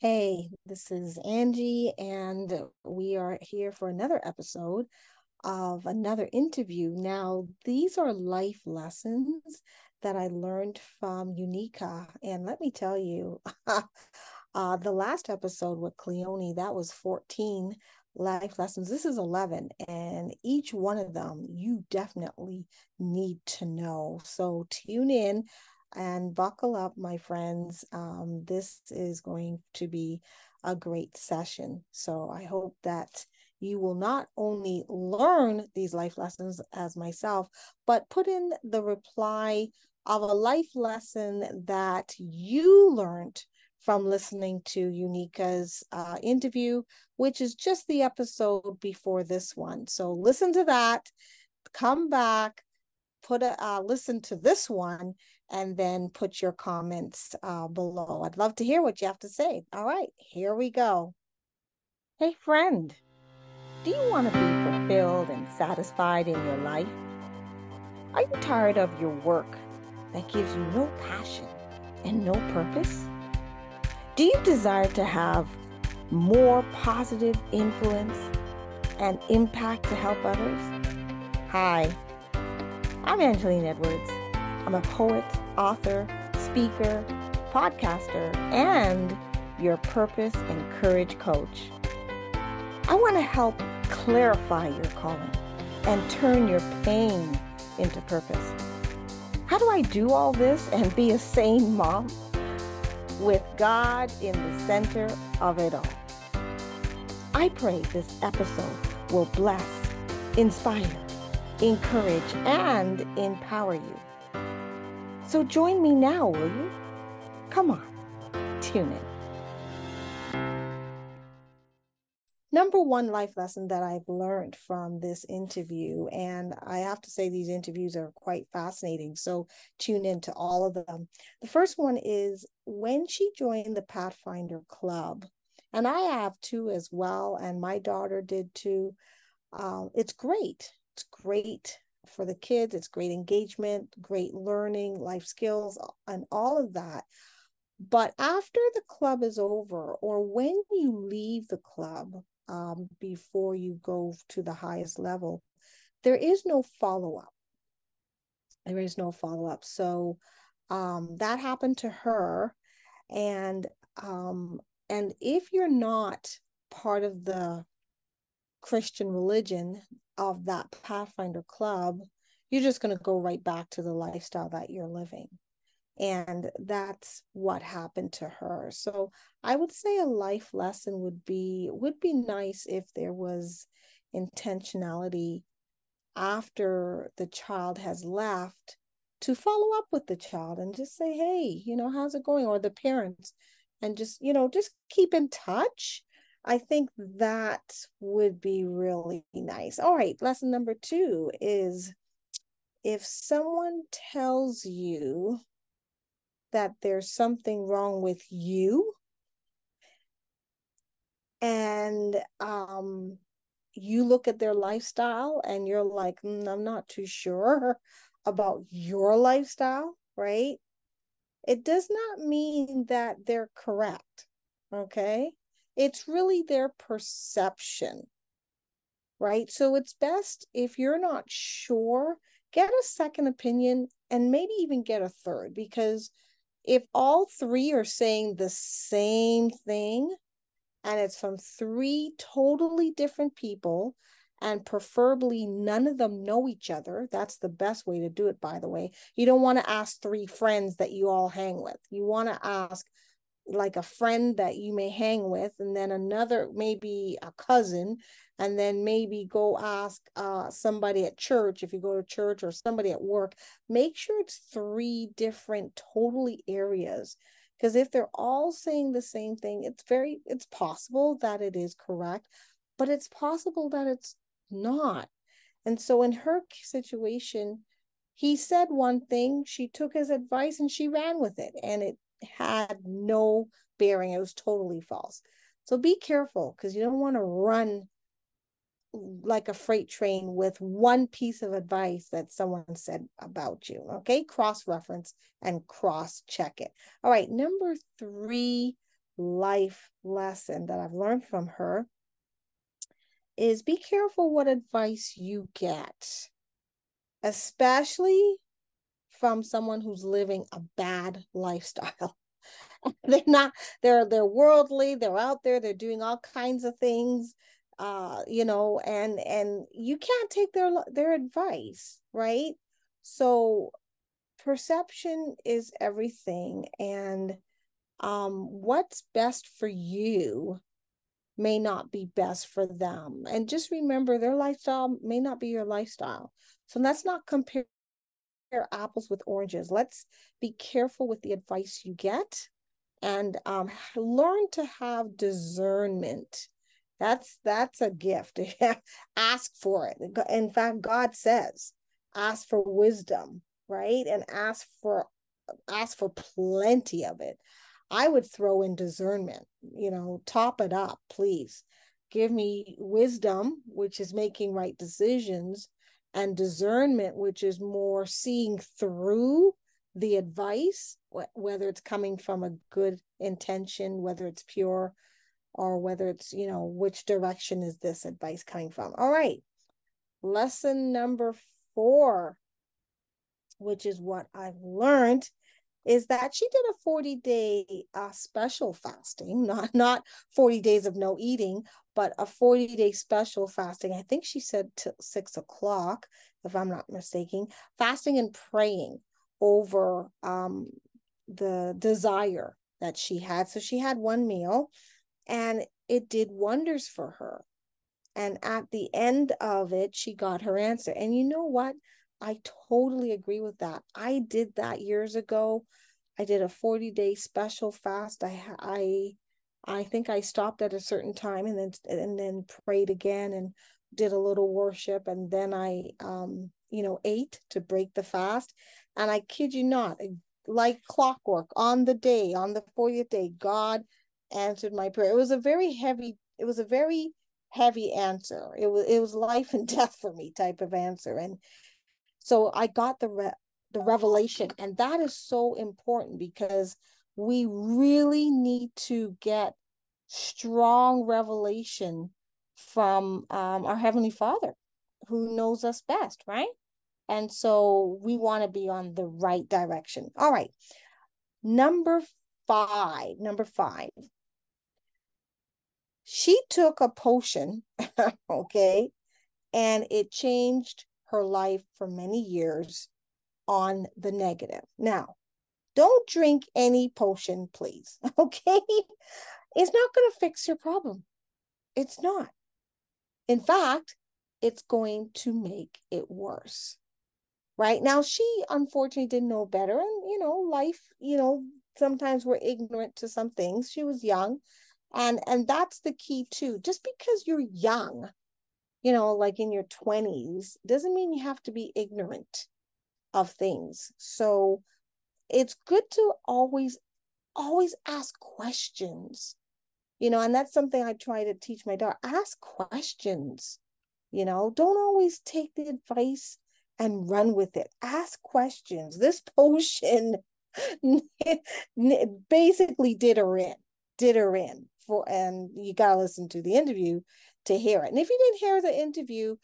Hey, this is Angie, and we are here for another episode of another interview. Now, these are life lessons that I learned from Unica. And let me tell you, uh, the last episode with Cleone, that was 14 life lessons. This is 11, and each one of them you definitely need to know. So tune in and buckle up, my friends. Um, this is going to be a great session. So I hope that you will not only learn these life lessons as myself, but put in the reply of a life lesson that you learned from listening to Unica's uh, interview, which is just the episode before this one. So listen to that, come back, put a uh, listen to this one, and then put your comments uh, below. I'd love to hear what you have to say. All right, here we go. Hey, friend, do you want to be fulfilled and satisfied in your life? Are you tired of your work that gives you no passion and no purpose? Do you desire to have more positive influence and impact to help others? Hi, I'm Angeline Edwards I'm a poet, author, speaker, podcaster, and your purpose and courage coach. I want to help clarify your calling and turn your pain into purpose. How do I do all this and be a sane mom? With God in the center of it all. I pray this episode will bless, inspire, encourage, and empower you so join me now, will you? Come on, tune in. Number one life lesson that I've learned from this interview, and I have to say these interviews are quite fascinating. So tune in to all of them. The first one is when she joined the Pathfinder Club, and I have too as well, and my daughter did too. Um, it's great. It's great for the kids. It's great engagement, great learning, life skills, and all of that. But after the club is over, or when you leave the club um, before you go to the highest level, there is no follow up. There is no follow up. So um, that happened to her, and um, and if you're not part of the Christian religion of that Pathfinder club, you're just going to go right back to the lifestyle that you're living. And that's what happened to her. So I would say a life lesson would be would be nice if there was intentionality after the child has left to follow up with the child and just say, hey, you know, how's it going? Or the parents, and just, you know, just keep in touch I think that would be really nice. All right, lesson number two is if someone tells you that there's something wrong with you and um you look at their lifestyle and you're like mm, i'm not too sure about your lifestyle right it does not mean that they're correct okay it's really their perception, right? So it's best if you're not sure, get a second opinion and maybe even get a third because if all three are saying the same thing and it's from three totally different people and preferably none of them know each other that's the best way to do it by the way you don't want to ask three friends that you all hang with you want to ask like a friend that you may hang with and then another maybe a cousin and then maybe go ask uh, somebody at church. If you go to church or somebody at work make sure it's three different totally areas because if they're all saying the same thing it's very it's possible that it is correct but it's possible that it's not. And so in her situation he said one thing she took his advice and she ran with it and it had no bearing. It was totally false. So be careful because you don't want to run like a freight train with one piece of advice that someone said about you. Okay, cross reference and cross check it. All right, number three life lesson that I've learned from her is be careful what advice you get, especially from someone who's living a bad lifestyle. they're not they're they're worldly, they're out there, they're doing all kinds of things uh you know and and you can't take their their advice, right? So perception is everything and um what's best for you may not be best for them. And just remember their lifestyle may not be your lifestyle. So let's not compare apples with oranges. Let's be careful with the advice you get and um, learn to have discernment. That's that's a gift. ask for it. In fact, God says, ask for wisdom, right? And ask for ask for plenty of it. I would throw in discernment, you know, top it up, please. Give me wisdom, which is making right decisions, and discernment, which is more seeing through the advice, whether it's coming from a good intention, whether it's pure, or whether it's, you know, which direction is this advice coming from? All right. Lesson number four, which is what I've learned is that she did a 40 day uh, special fasting, not, not 40 days of no eating, but a 40 day special fasting. I think she said till six o'clock, if I'm not mistaken, fasting and praying over um, the desire that she had. So she had one meal and it did wonders for her. And at the end of it, she got her answer. And you know what? I totally agree with that. I did that years ago. I did a 40 day special fast. I I I think I stopped at a certain time and then and then prayed again and did a little worship and then I um you know ate to break the fast. And I kid you not, like clockwork on the day, on the 40th day, God answered my prayer. It was a very heavy, it was a very heavy answer. It was it was life and death for me type of answer. And so I got the re- the revelation, and that is so important because we really need to get strong revelation from um, our heavenly Father, who knows us best, right? And so we want to be on the right direction. All right. Number five, number five. She took a potion, okay, and it changed her life for many years on the negative. Now, don't drink any potion, please. Okay. It's not going to fix your problem. It's not. In fact, it's going to make it worse. Right now, she unfortunately didn't know better. And, you know, life, you know, sometimes we're ignorant to some things. She was young. And and that's the key too. Just because you're young, you know, like in your 20s, doesn't mean you have to be ignorant of things. So it's good to always, always ask questions, you know, and that's something I try to teach my daughter ask questions, you know, don't always take the advice and run with it. Ask questions. This potion basically did her in, did her in for, and you got to listen to the interview to hear it. And if you didn't hear the interview,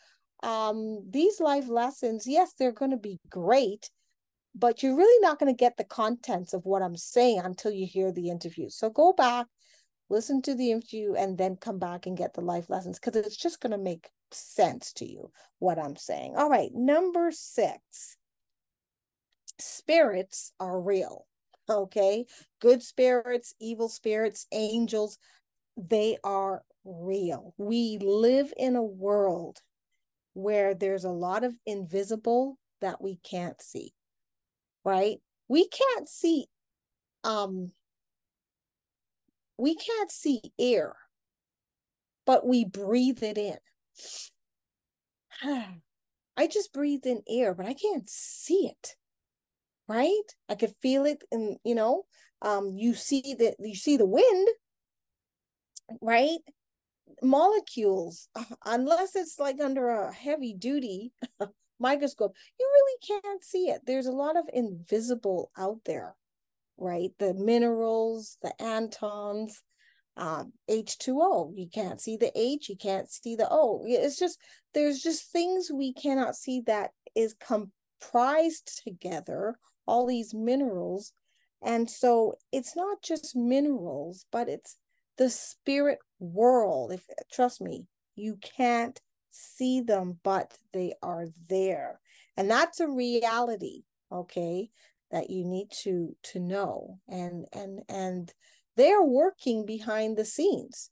um, these life lessons, yes, they're going to be great, but you're really not going to get the contents of what I'm saying until you hear the interview. So go back, listen to the interview, and then come back and get the life lessons because it's just going to make sense to you what I'm saying. All right, number six spirits are real. Okay, good spirits, evil spirits, angels, they are real. We live in a world where there's a lot of invisible that we can't see right? We can't see um we can't see air but we breathe it in. I just breathe in air but i can't see it right? I could feel it and you know um you see that you see the wind right molecules, unless it's like under a heavy duty microscope, you really can't see it. There's a lot of invisible out there. right? The minerals, the antons, um, H2O. You can't see the H, you can't see the O. It's just, there's just things we cannot see that is comprised together, all these minerals. And so it's not just minerals, but it's the spirit world. If trust me, you can't see them, but they are there. And that's a reality, okay, that you need to to know. And and and they're working behind the scenes.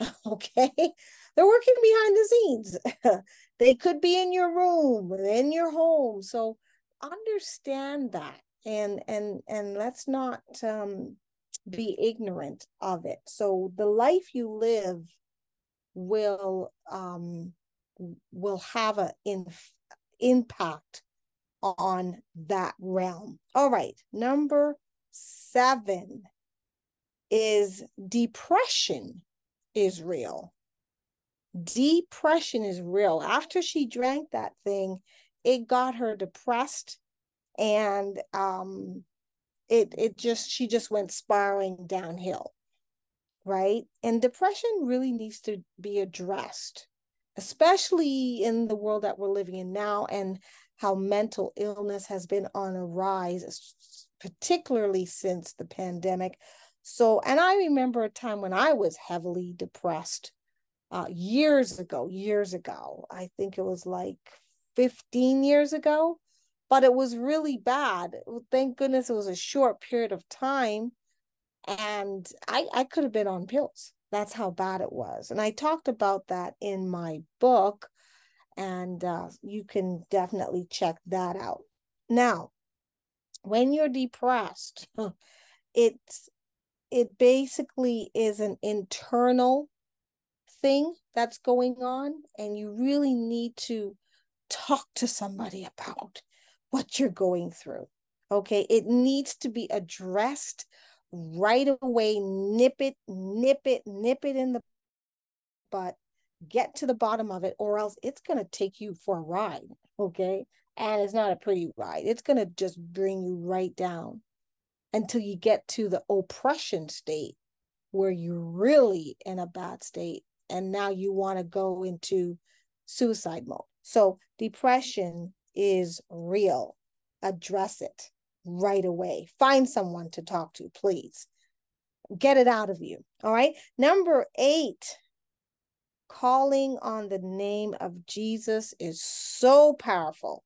Okay. They're working behind the scenes. they could be in your room, in your home. So understand that and and and let's not um be ignorant of it. So the life you live will um will have an impact on that realm. All right, number seven is depression is real. Depression is real. After she drank that thing, it got her depressed and um it it just she just went spiraling downhill. Right? And depression really needs to be addressed, especially in the world that we're living in now and how mental illness has been on a rise particularly since the pandemic so, and I remember a time when I was heavily depressed uh, years ago, years ago. I think it was like 15 years ago, but it was really bad. Thank goodness it was a short period of time. And I, I could have been on pills. That's how bad it was. And I talked about that in my book, and uh, you can definitely check that out. Now, when you're depressed, it's it basically is an internal thing that's going on and you really need to talk to somebody about what you're going through okay? It needs to be addressed right away. Nip it nip it nip it in the butt. Get to the bottom of it or else it's going to take you for a ride okay? And it's not a pretty ride. It's going to just bring you right down until you get to the oppression state where you're really in a bad state and now you want to go into suicide mode. So depression is real. Address it right away. Find someone to talk to, please. Get it out of you. All right. Number eight, calling on the name of Jesus is so powerful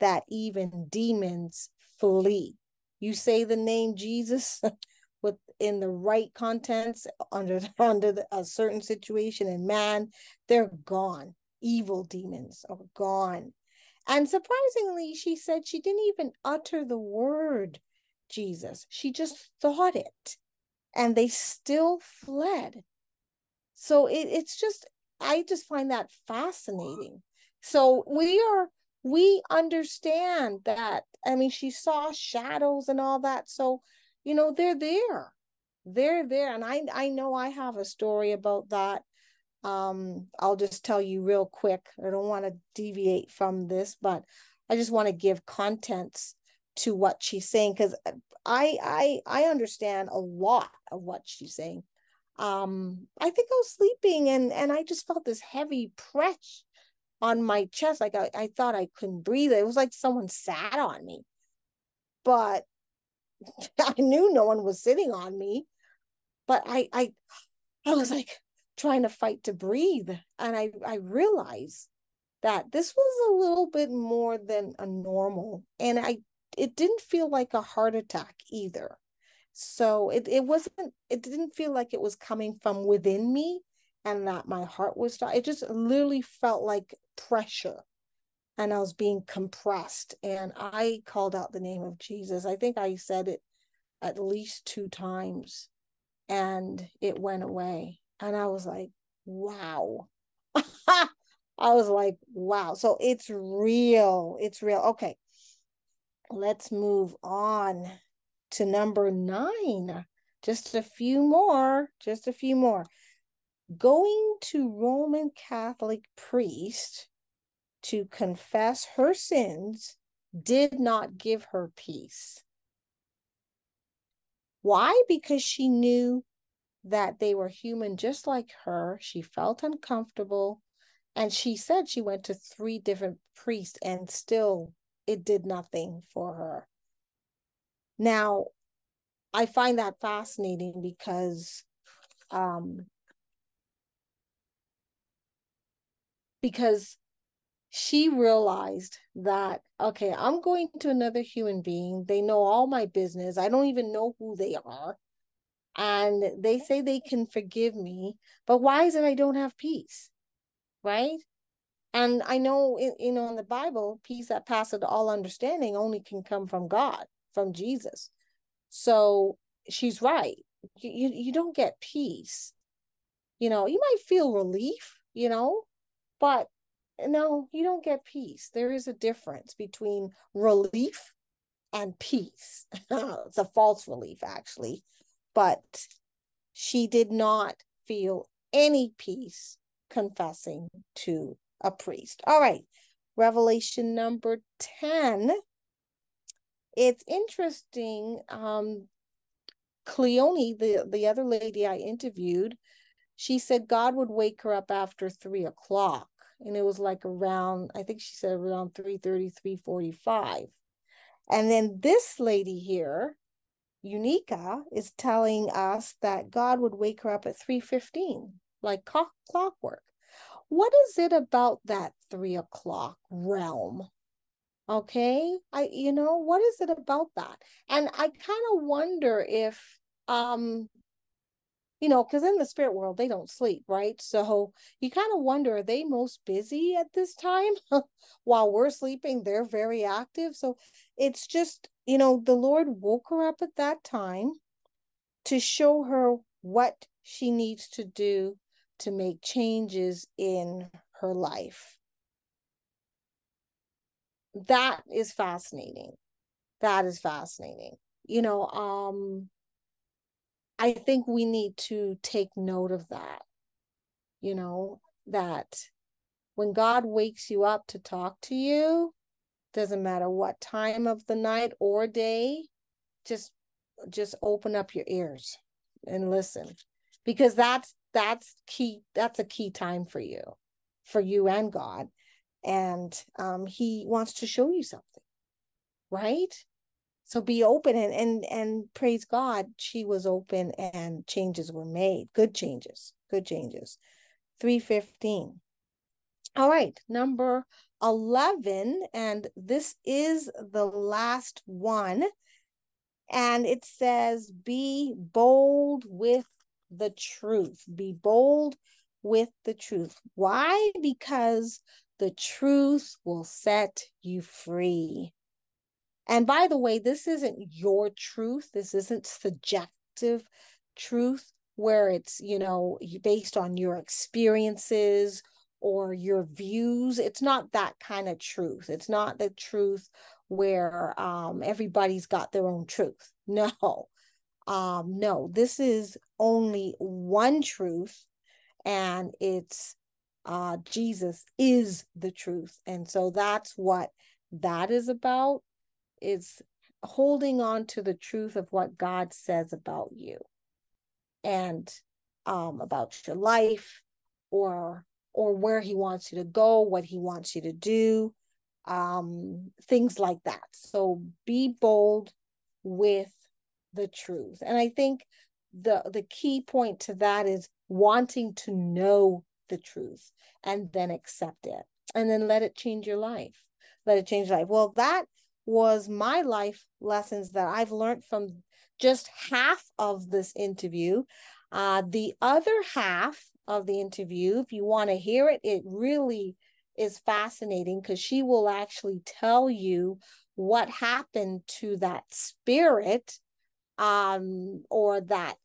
that even demons flee you say the name Jesus within the right contents under under the, a certain situation and man they're gone evil demons are gone and surprisingly she said she didn't even utter the word Jesus. She just thought it. And they still fled. So it, it's just I just find that fascinating. So we are we understand that i mean she saw shadows and all that. So you know they're there. They're there. And i i know i have a story about that um i'll just tell you real quick i don't want to deviate from this but i just want to give contents to what she's saying because i i i understand a lot of what she's saying um i think i was sleeping and and i just felt this heavy press on my chest. Like I, I thought I couldn't breathe. It was like someone sat on me. But I knew no one was sitting on me. But I I I was like trying to fight to breathe. And I, I realized that this was a little bit more than a normal. And I it didn't feel like a heart attack either. So it, it wasn't, it didn't feel like it was coming from within me and that my heart was it just literally felt like pressure and I was being compressed and I called out the name of Jesus. I think I said it at least two times and it went away and I was like wow. I was like wow. So it's real. It's real. Okay. Let's move on to number 9. Just a few more, just a few more going to Roman Catholic priest to confess her sins did not give her peace. Why? Because she knew that they were human just like her. She felt uncomfortable. And she said she went to three different priests and still it did nothing for her. Now, I find that fascinating because um because she realized that okay i'm going to another human being they know all my business i don't even know who they are and they say they can forgive me but why is it i don't have peace right and i know you know in the bible peace that passeth all understanding only can come from god from jesus so she's right you, you don't get peace you know you might feel relief you know but no, you don't get peace. There is a difference between relief and peace. it's a false relief, actually. But she did not feel any peace confessing to a priest. All right, Revelation number 10. It's interesting. Um, Cleone, the, the other lady I interviewed, she said God would wake her up after three o'clock and it was like around i think she said around 330 345 and then this lady here unica is telling us that god would wake her up at 315 like clockwork what is it about that three o'clock realm okay i you know what is it about that and i kind of wonder if um you know, because in the spirit world, they don't sleep, right? So you kind of wonder, are they most busy at this time? While we're sleeping, they're very active. So it's just, you know, the Lord woke her up at that time to show her what she needs to do to make changes in her life. That is fascinating. That is fascinating. You know, um, I think we need to take note of that. You know, that when God wakes you up to talk to you, doesn't matter what time of the night or day, just just open up your ears and listen. Because that's that's key that's a key time for you for you and god. And um he wants to show you something right? So be open and and and praise god she was open and changes were made. Good changes good changes. 315 all right number 11 and this is the last one. And it says be bold with the truth. Be bold with the truth. Why? Because the truth will set you free. And by the way, this isn't your truth. This isn't subjective truth where it's, you know, based on your experiences or your views. It's not that kind of truth. It's not the truth where um, everybody's got their own truth. No, um, no, this is only one truth, and it's uh, Jesus is the truth. And so that's what that is about is holding on to the truth of what God says about you and um, about your life or or where he wants you to go, what he wants you to do, um, things like that. So be bold with the truth. And I think the the key point to that is wanting to know the truth and then accept it and then let it change your life. Let it change your life. Well, that was my life lessons that I've learned from just half of this interview. Uh, the other half of the interview, if you want to hear it, it really is fascinating because she will actually tell you what happened to that spirit um, or that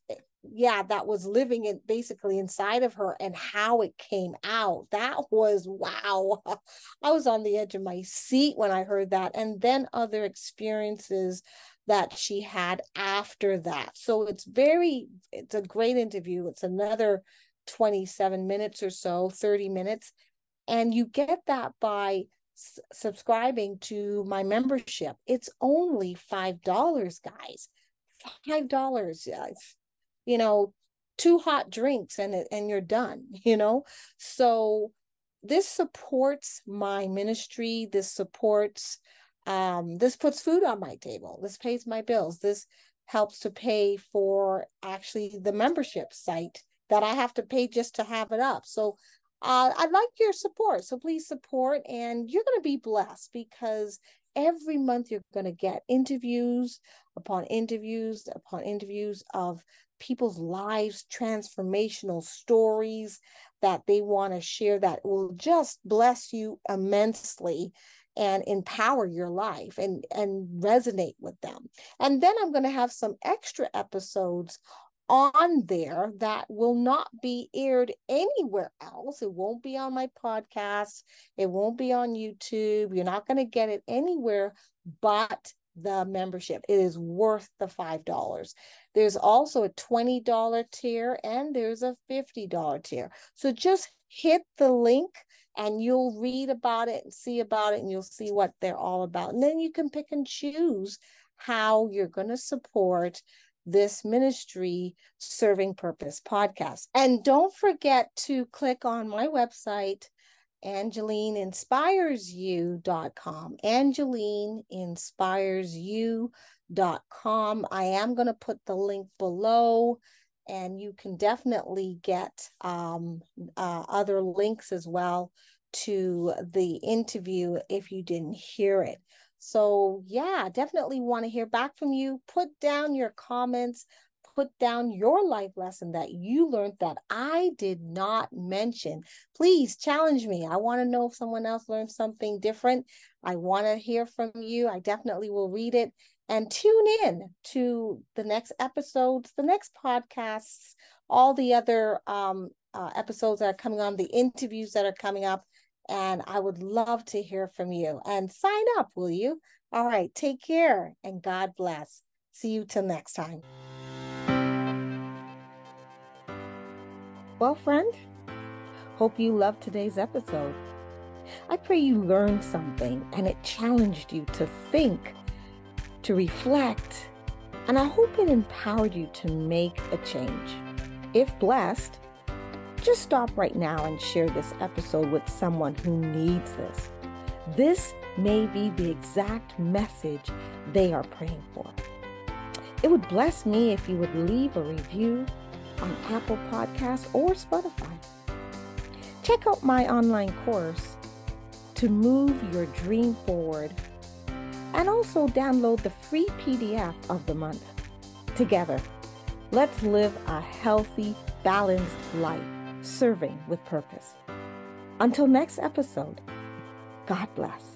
yeah that was living it basically inside of her and how it came out. That was wow. I was on the edge of my seat when i heard that and then other experiences that she had after that. So it's very it's a great interview. It's another 27 minutes or so 30 minutes and you get that by s- subscribing to my membership. It's only five dollars guys. Five dollars you know two hot drinks and and you're done you know? So this supports my ministry. This supports um this puts food on my table. This pays my bills. This helps to pay for actually the membership site that i have to pay just to have it up. So uh, i'd like your support. So please support and you're going to be blessed because every month you're going to get interviews upon interviews upon interviews of people's lives transformational stories that they want to share that will just bless you immensely and empower your life and and resonate with them. And then i'm going to have some extra episodes on there that will not be aired anywhere else. It won't be on my podcast. It won't be on YouTube. You're not going to get it anywhere but the membership. It is worth the $5. There's also a $20 tier and there's a $50 tier. So just hit the link and you'll read about it and see about it and you'll see what they're all about. And then you can pick and choose how you're going to support this ministry serving purpose podcast. And don't forget to click on my website, angelineinspiresyou.com. Angelineinspiresyou.com. I am going to put the link below and you can definitely get um, uh, other links as well to the interview if you didn't hear it. So, yeah, definitely want to hear back from you. Put down your comments, put down your life lesson that you learned that I did not mention. Please challenge me. I want to know if someone else learned something different. I want to hear from you. I definitely will read it and tune in to the next episodes, the next podcasts, all the other um, uh, episodes that are coming on, the interviews that are coming up. And I would love to hear from you. And sign up, will you? All right. Take care and God bless. See you till next time. Well, friend, hope you loved today's episode. I pray you learned something and it challenged you to think, to reflect, and I hope it empowered you to make a change. If blessed, just stop right now and share this episode with someone who needs this. This may be the exact message they are praying for. It would bless me if you would leave a review on Apple Podcasts or Spotify. Check out my online course to move your dream forward and also download the free PDF of the month. Together, let's live a healthy, balanced life serving with purpose. Until next episode, God bless.